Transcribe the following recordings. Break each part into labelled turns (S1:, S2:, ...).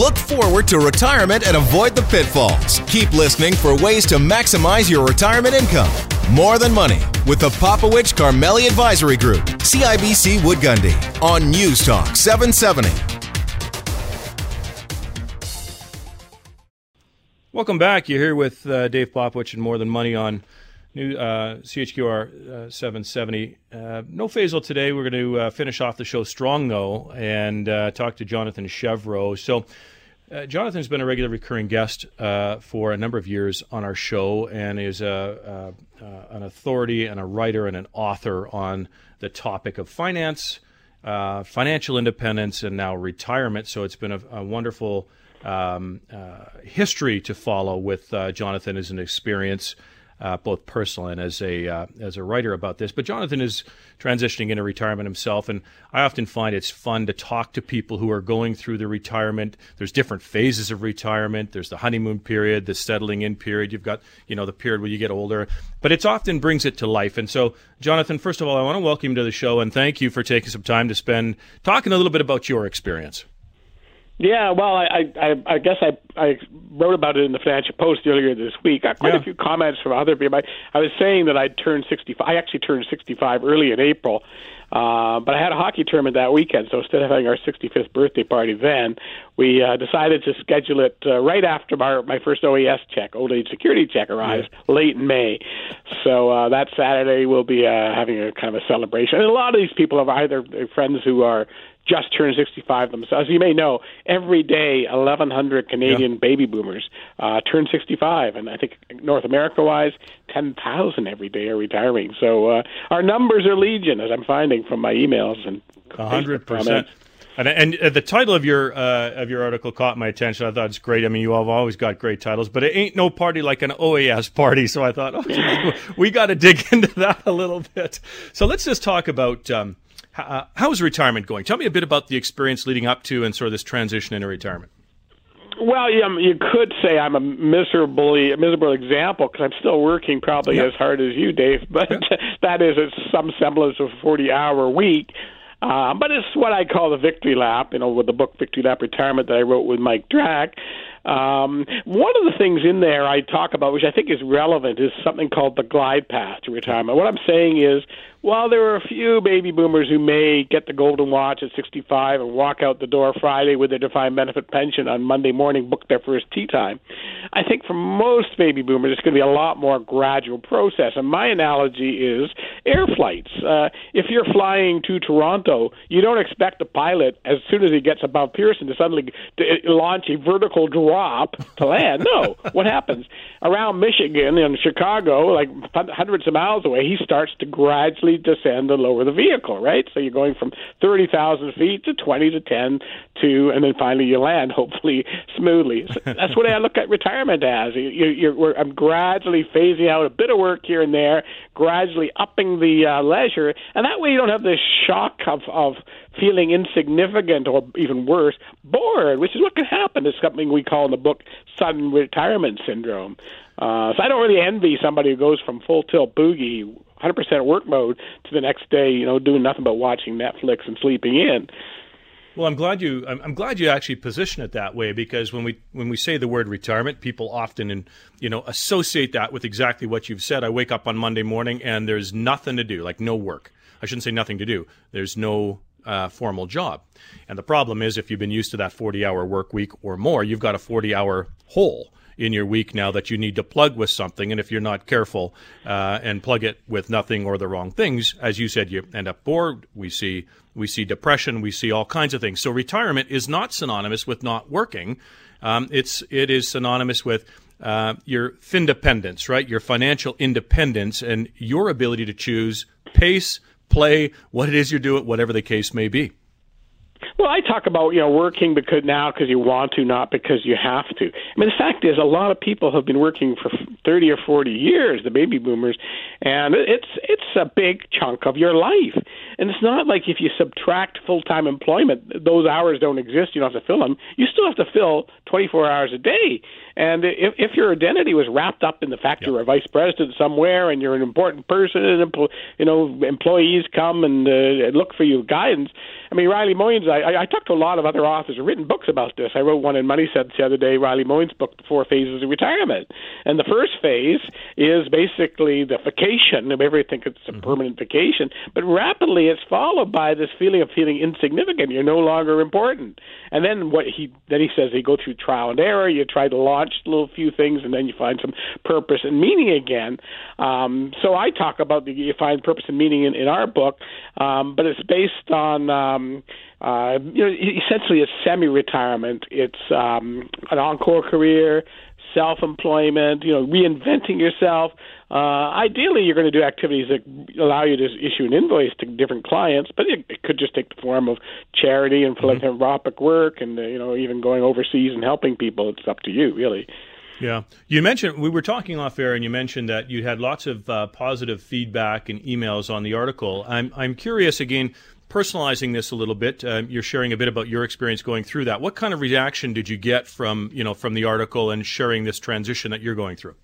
S1: Look forward to retirement and avoid the pitfalls. Keep listening for ways to maximize your retirement income. More Than Money with the Popowich Karmali Advisory Group, CIBC Wood Gundy, on News Talk 770.
S2: Welcome back. You're here with uh, Dave Popowich and More Than Money on new uh, CHQR uh, 770. Uh, no Faisal today. We're going to uh, finish off the show strong, though, and uh, talk to Jonathan Chevreau. So, uh, Jonathan's been a regular recurring guest for a number of years on our show and is a, an authority and a writer and an author on the topic of finance, financial independence, and now retirement. So, it's been a, a wonderful um, history to follow with Jonathan as an experience uh, both personal and as a uh, as a writer about this. But Jonathan is transitioning into retirement himself, and I often find it's fun to talk to people who are going through the retirement. There's different phases of retirement. There's the honeymoon period, the settling in period. You've got you know the period where you get older, but it's often brings it to life. And so, Jonathan, first of all, I want to welcome you to the show and thank you for taking some time to spend talking a little bit about your experience.
S3: Yeah, well, I I, I guess I I wrote about it in the Financial Post earlier this week. Got quite
S2: yeah.
S3: a few comments from other people. I, I was saying that I'd turned 65. I actually turned 65 early in April, uh, but I had a hockey tournament that weekend. So instead of having our 65th birthday party then, we uh, decided to schedule it uh, right after my my first OAS check, old age security check, arrives yeah. late in May. So uh, that Saturday we'll be uh, having a kind of a celebration. And a lot of these people have either friends who are just turned 65 themselves. As you may know, every day 1,100 Canadian yeah. baby boomers uh, turn 65, and I think North America-wise, 10,000 every day are retiring. So uh, our numbers are legion, as I'm finding from my emails and
S2: hundred percent. And, and uh, the title of your uh, of your article caught my attention. I thought it's great. I mean, you have always got great titles, but it ain't no party like an OAS party. So I thought, oh, we got to dig into that a little bit. So let's just talk about um, uh, how is retirement going? Tell me a bit about the experience leading up to and sort of this transition into retirement.
S3: Well, yeah, you could say I'm a miserably miserable example because I'm still working probably as hard as you, Dave. But that is some semblance of a 40-hour week. Uh, but it's what I call the victory lap, you know, with the book Victory Lap Retirement that I wrote with Mike Drak. Um, one of the things in there I talk about, which I think is relevant, is something called the glide path to retirement. What I'm saying is while there are a few baby boomers who may get the golden watch at 65 and walk out the door Friday with their defined benefit pension on Monday morning, book their first tee time, I think for most baby boomers it's going to be a lot more gradual process. And my analogy is air flights. Uh, if you're flying to Toronto, you don't expect the pilot, as soon as he gets above Pearson, to suddenly to launch a vertical drop to land. No. what happens? Around Michigan and Chicago, like hundreds of miles away, he starts to gradually descend and lower the vehicle, right? So you're going from 30,000 feet to 20 to 10 to, and then finally you land, hopefully smoothly. So that's what I look at retirement as. You, you, you're, I'm gradually phasing out a bit of work here and there, gradually upping the uh, leisure, and that way you don't have this shock of, of feeling insignificant or even worse, bored, which is what can happen. It's something we call in the book sudden retirement syndrome. Uh, so I don't really envy somebody who goes from full tilt boogie 100% work mode to the next day, you know, doing nothing but watching Netflix and sleeping in.
S2: Well, I'm glad you. I'm glad you actually position it that way because when we when we say the word retirement, people often and you know associate that with exactly what you've said. I wake up on Monday morning and there's nothing to do, like no work. I shouldn't say nothing to do. There's no uh, formal job, and the problem is if you've been used to that 40-hour work week or more, you've got a 40-hour hole in your week now that you need to plug with something. And if you're not careful uh, and plug it with nothing or the wrong things, as you said, you end up bored. We see we see depression. We see all kinds of things. So retirement is not synonymous with not working. Um, it's it is synonymous with uh, your independence, right? Your financial independence and your ability to choose pace, play, what it is you do it, whatever the case may be.
S3: Well, I talk about you know working because now because you want to, not because you have to. I mean, the fact is, a lot of people have been working for thirty or forty years, the baby boomers, and it's it's a big chunk of your life. And it's not like if you subtract full time employment, those hours don't exist. You don't have to fill them. You still have to fill twenty four hours a day. And if, if your identity was wrapped up in the fact yep. you're a vice president somewhere and you're an important person, and you know employees come and uh, look for you guidance. I mean, Riley Moynes I, I talked to a lot of other authors who've written books about this. I wrote one in MoneySense the other day, Riley Moynes' book, The Four Phases of Retirement. And the first phase is basically the vacation. Everybody thinks it's a mm-hmm. permanent vacation, but rapidly it's followed by this feeling of feeling insignificant. You're no longer important. And then what he then he says you go through trial and error. You try to launch a little few things, and then you find some purpose and meaning again. Um, so I talk about the, you find purpose and meaning in, in our book, um, but it's based on. Um, uh, you know, essentially, a semi-retirement. It's um, an encore career, self-employment. You know, reinventing yourself. Uh, ideally, you're going to do activities that allow you to issue an invoice to different clients, but it, it could just take the form of charity and mm-hmm. philanthropic mm-hmm. work, and uh, you know, even going overseas and helping people. It's up to you, really.
S2: Yeah. You mentioned, we were talking off air, and you mentioned that you had lots of uh, positive feedback and emails on the article. I'm, I'm curious, again, personalizing this a little bit. Uh, you're sharing a bit about your experience going through that. What kind of reaction did you get from, you know, from the article and sharing this transition that you're going through?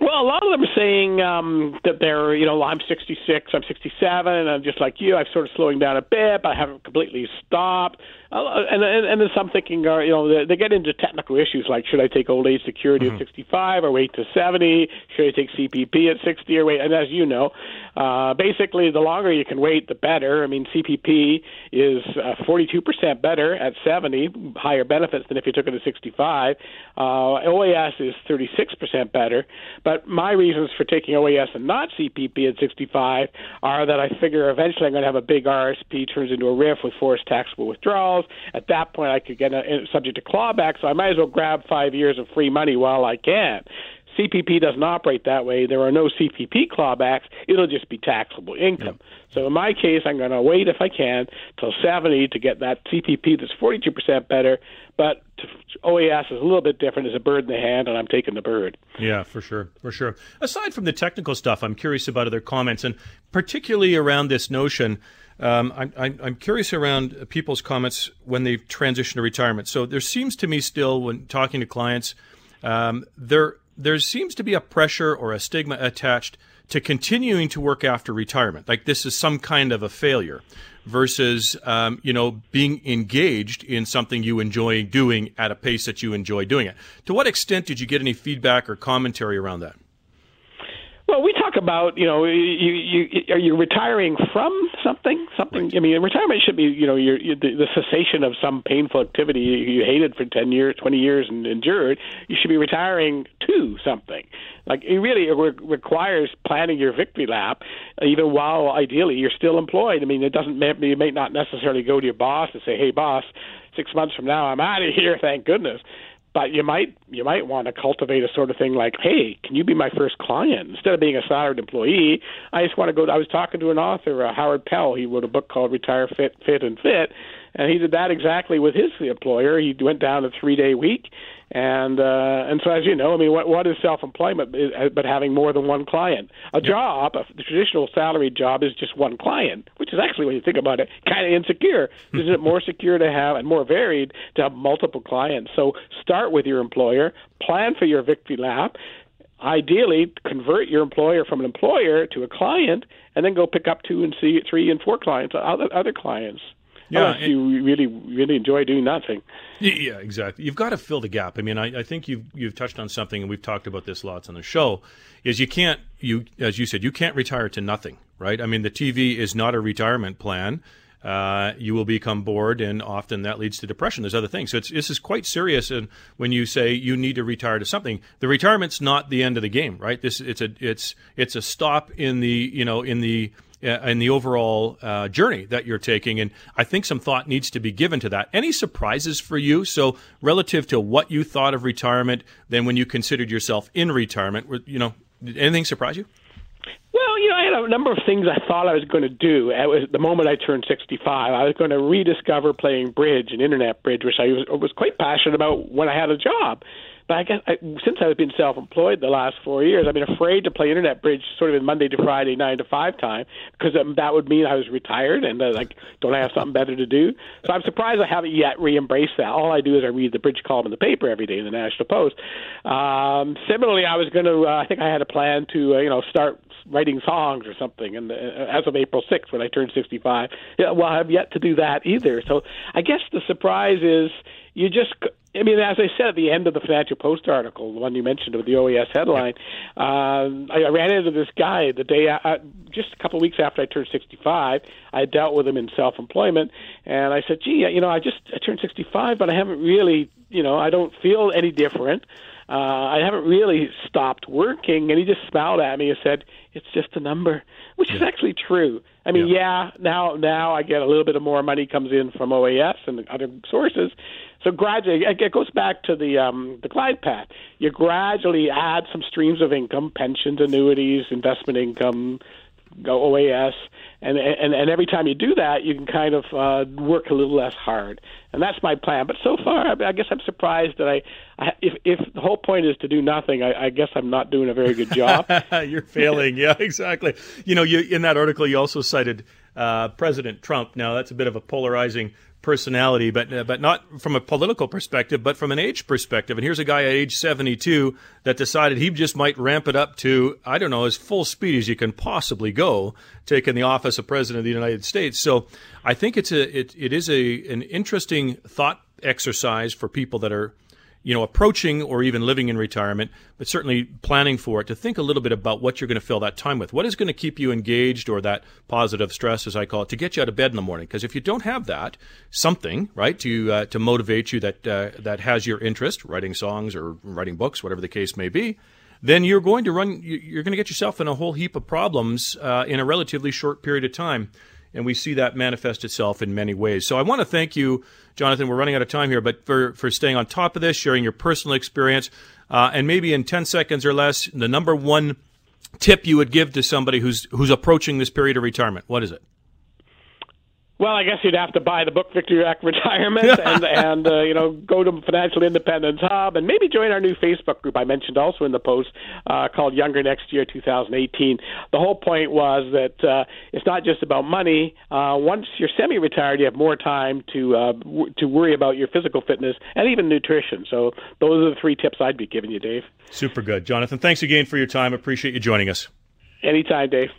S3: Well, a lot of them are saying um, that they're, you know, I'm 66, I'm 67, and I'm just like you. I'm sort of slowing down a bit, but I haven't completely stopped. Uh, and, and and then some thinking are you know they, they get into technical issues like should I take old age security mm-hmm. at 65 or wait to 70? Should I take CPP at 60 or wait? And as you know, uh, basically the longer you can wait, the better. I mean CPP is uh, 42% better at 70, higher benefits than if you took it at 65. Uh, OAS is 36% better. But my reasons for taking OAS and not CPP at 65 are that I figure eventually I'm going to have a big RSP turns into a RRIF with forced taxable withdrawals at that point, I could get a, subject to clawback, so I might as well grab five years of free money while I can. CPP doesn't operate that way. There are no CPP clawbacks. It'll just be taxable income. So in my case, I'm going to wait if I can till 70 to get that CPP that's 42% better. But OAS is a little bit different. It's a bird in the hand, and I'm taking the bird.
S2: Yeah, for sure, for sure. Aside from the technical stuff, I'm curious about other comments, and particularly around this notion um, I'm, I'm curious around people's comments when they transition to retirement. So there seems to me still, when talking to clients, um, there there seems to be a pressure or a stigma attached to continuing to work after retirement. Like this is some kind of a failure versus, um, you know, being engaged in something you enjoy doing at a pace that you enjoy doing it. To what extent did you get any feedback or commentary around that?
S3: Well, we talk about you know you, you are you retiring from something something. Right. I mean, retirement should be you know your, your the, the cessation of some painful activity you hated for ten years, twenty years, and endured. You should be retiring to something. Like it really re- requires planning your victory lap, even while ideally you're still employed. I mean, it doesn't you may not necessarily go to your boss and say, "Hey, boss." Six months from now, I'm out of here. Thank goodness but you might you might want to cultivate a sort of thing like, hey, can you be my first client instead of being a salaried employee? I just want to go. I was talking to an author, uh, Howard Pell. He wrote a book called Retire Fit, Fit and Fit, and he did that exactly with his employer. He went down a three day week, and uh, and so as you know, I mean, what what is self employment uh, but having more than one client? A job, a, the traditional salaried job, is just one client, which is actually when you think about it, kind of insecure. Isn't it more secure to have and more varied to have multiple clients? So start with your employer, plan for your victory lap, ideally convert your employer from an employer to a client and then go pick up two and three and four clients other other clients yeah, unless you really really enjoy doing nothing.
S2: Yeah, exactly. You've got to fill the gap. I mean, I, I think you've you've touched on something, and we've talked about this lots on the show. Is you can't you as you said you can't retire to nothing, right? I mean, the TV is not a retirement plan. Uh, you will become bored, and often that leads to depression. There's other things. So it's, this is quite serious. And when you say you need to retire to something, the retirement's not the end of the game, right? This it's a it's it's a stop in the you know in the in the overall uh, journey that you're taking. And I think some thought needs to be given to that. Any surprises for you? So relative to what you thought of retirement, then when you considered yourself in retirement, you know, did anything surprise you?
S3: Well, you know, I had a number of things I thought I was going to do. At the moment I turned 65, I was going to rediscover playing bridge and internet bridge, which I was, was quite passionate about when I had a job. But I guess I, since I've been self-employed the last four years, I've been afraid to play internet bridge sort of in Monday to Friday, nine to five time, because um, that would mean I was retired and uh, like don't I have something better to do? So I'm surprised I haven't yet re-embraced that. All I do is I read the bridge column in the paper every day in the National Post. Um, similarly, I was going to. Uh, I think I had a plan to uh, you know start writing songs or something. And uh, as of April 6th, when I turned 65, yeah, well, I've yet to do that either. So I guess the surprise is you just I mean, as I said at the end of the Financial Post article, the one you mentioned with the OAS headline, uh, I, I ran into this guy the day, I, just a couple of weeks after I turned 65. I dealt with him in self-employment, and I said, "Gee, you know, I just I turned 65, but I haven't really, you know, I don't feel any different. Uh, I haven't really stopped working." And he just smiled at me and said, "It's just a number," which is actually true. I mean, yeah. yeah, now now I get a little bit of more money comes in from OAS and other sources, so gradually, it goes back to the um, the glide path. You gradually add some streams of income, pensions, annuities, investment income, OAS, and and and every time you do that, you can kind of uh, work a little less hard, and that's my plan. But so far, I, I guess I'm surprised that I, I, if if the whole point is to do nothing, I, I guess I'm not doing a very good job.
S2: You're failing, yeah, exactly. You know, you in that article, you also cited uh, President Trump. Now, that's a bit of a polarizing personality, but uh, but not from a political perspective, but from an age perspective. And here's a guy at age 72 that decided he just might ramp it up to I don't know as full speed as you can possibly go, taking the office of president of the United States. So I think it's a it, it is a an interesting thought exercise for people that are you know, approaching or even living in retirement, but certainly planning for it, to think a little bit about what you're going to fill that time with. What is going to keep you engaged or that positive stress, as I call it, to get you out of bed in the morning? Because if you don't have that, something, right, to, uh, to motivate you that, uh, that has your interest, writing songs or writing books, whatever the case may be, then you're going to run, you're going to get yourself in a whole heap of problems uh, in a relatively short period of time and we see that manifest itself in many ways. So I want to thank you, Jonathan. We're running out of time here, but for, for staying on top of this, sharing your personal experience, uh, and maybe in 10 seconds or less, the number one tip you would give to somebody who's who's approaching this period of retirement. What is it?
S3: Well, I guess you'd have to buy the book Victory Lap Retirement and and uh, you know go to Financial Independence Hub and maybe join our new Facebook group I mentioned also in the post uh, called Younger Next Year 2018. The whole point was that uh, it's not just about money. Uh, once you're semi-retired, you have more time to uh, w- to worry about your physical fitness and even nutrition. So those are the three tips I'd be giving you, Dave.
S2: Super good, Jonathan. Thanks again for your time. Appreciate you joining us.
S3: Anytime, Dave.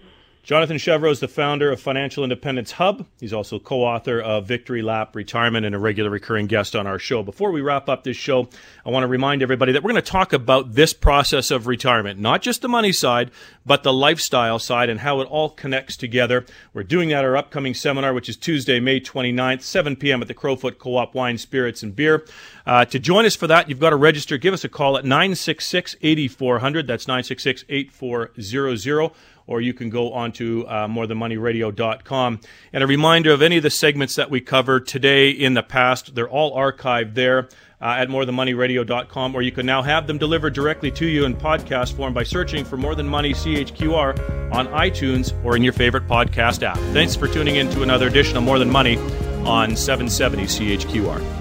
S2: Jonathan Chevreau is the founder of Financial Independence Hub. He's also co author of Victory Lap Retirement and a regular recurring guest on our show. Before we wrap up this show, I want to remind everybody that we're going to talk about this process of retirement, not just the money side, but the lifestyle side and how it all connects together. We're doing that at our upcoming seminar, which is Tuesday, May 29th, 7 p.m. at the Crowfoot Co op Wine, Spirits, and Beer. Uh, to join us for that, you've got to register. Give us a call at 966 8400. That's 966 8400 or you can go on to uh, morethanmoneyradio.com. And a reminder of any of the segments that we covered today in the past, they're all archived there. Uh, at morethanmoneyradio.com, or you can now have them delivered directly to you in podcast form by searching for More Than Money CHQR on iTunes or in your favorite podcast app. Thanks for tuning in to another edition of More Than Money on 770 CHQR.